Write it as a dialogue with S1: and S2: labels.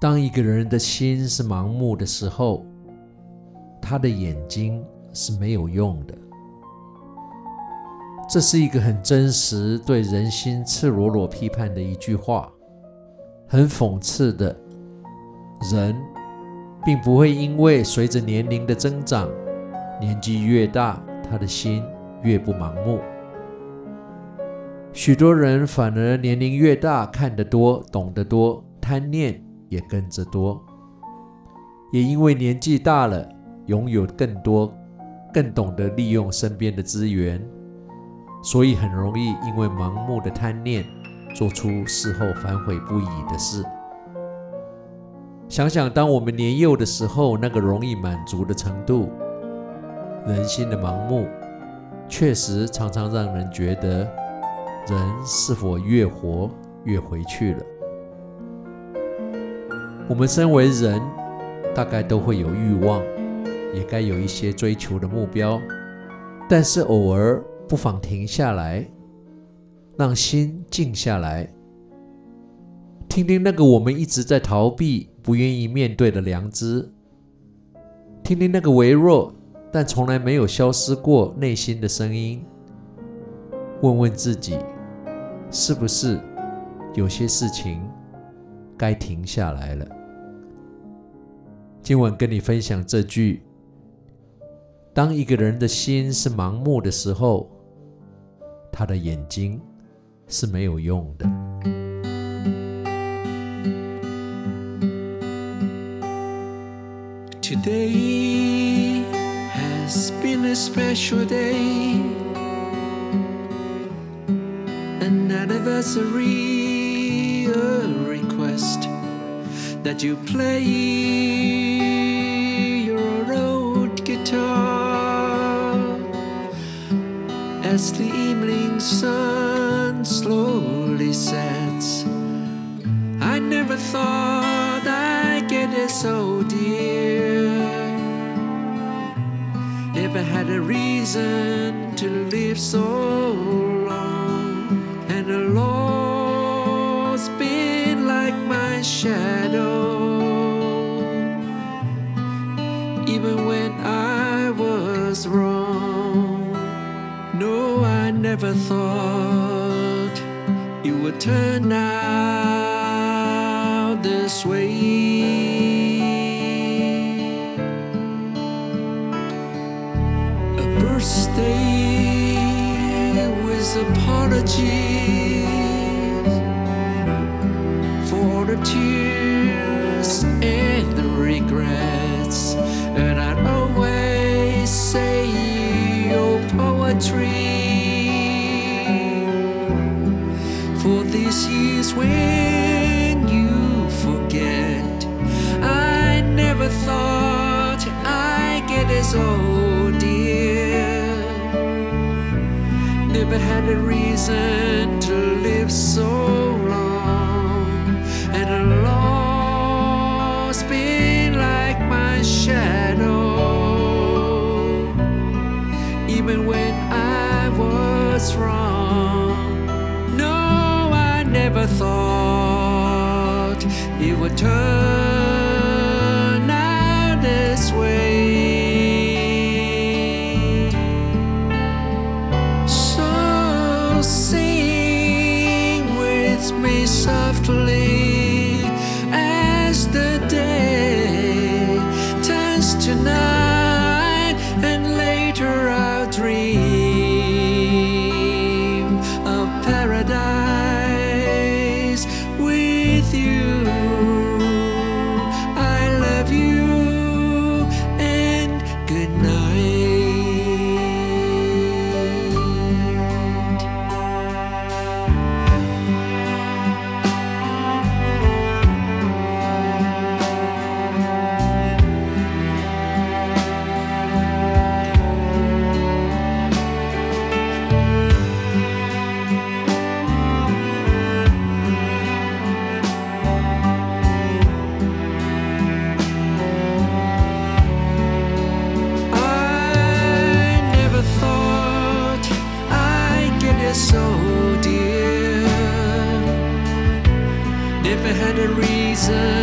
S1: 当一个人的心是盲目的时候，他的眼睛是没有用的。这是一个很真实、对人心赤裸裸批判的一句话，很讽刺的。人并不会因为随着年龄的增长，年纪越大，他的心越不盲目。许多人反而年龄越大，看得多，懂得多，贪念也跟着多。也因为年纪大了，拥有更多，更懂得利用身边的资源，所以很容易因为盲目的贪念，做出事后反悔不已的事。想想当我们年幼的时候，那个容易满足的程度，人心的盲目，确实常常让人觉得，人是否越活越回去了？我们身为人，大概都会有欲望，也该有一些追求的目标。但是偶尔不妨停下来，让心静下来，听听那个我们一直在逃避、不愿意面对的良知，听听那个微弱但从来没有消失过内心的声音，问问自己，是不是有些事情该停下来了？今晚跟你分享这句：当一个人的心是盲目的时候，他的眼睛是没有用的。
S2: Today has been a special day, an anniversary, a that you play. Your road guitar as the evening sun slowly sets, I never thought I'd get it so dear. Never had a reason to live so never thought it would turn out this way. A birthday with apologies for the tears and the regrets, and I'd always say your poetry so dear. Never had a reason to live so long, and a loss been like my shadow. Even when I was wrong, no, I never thought it would turn reason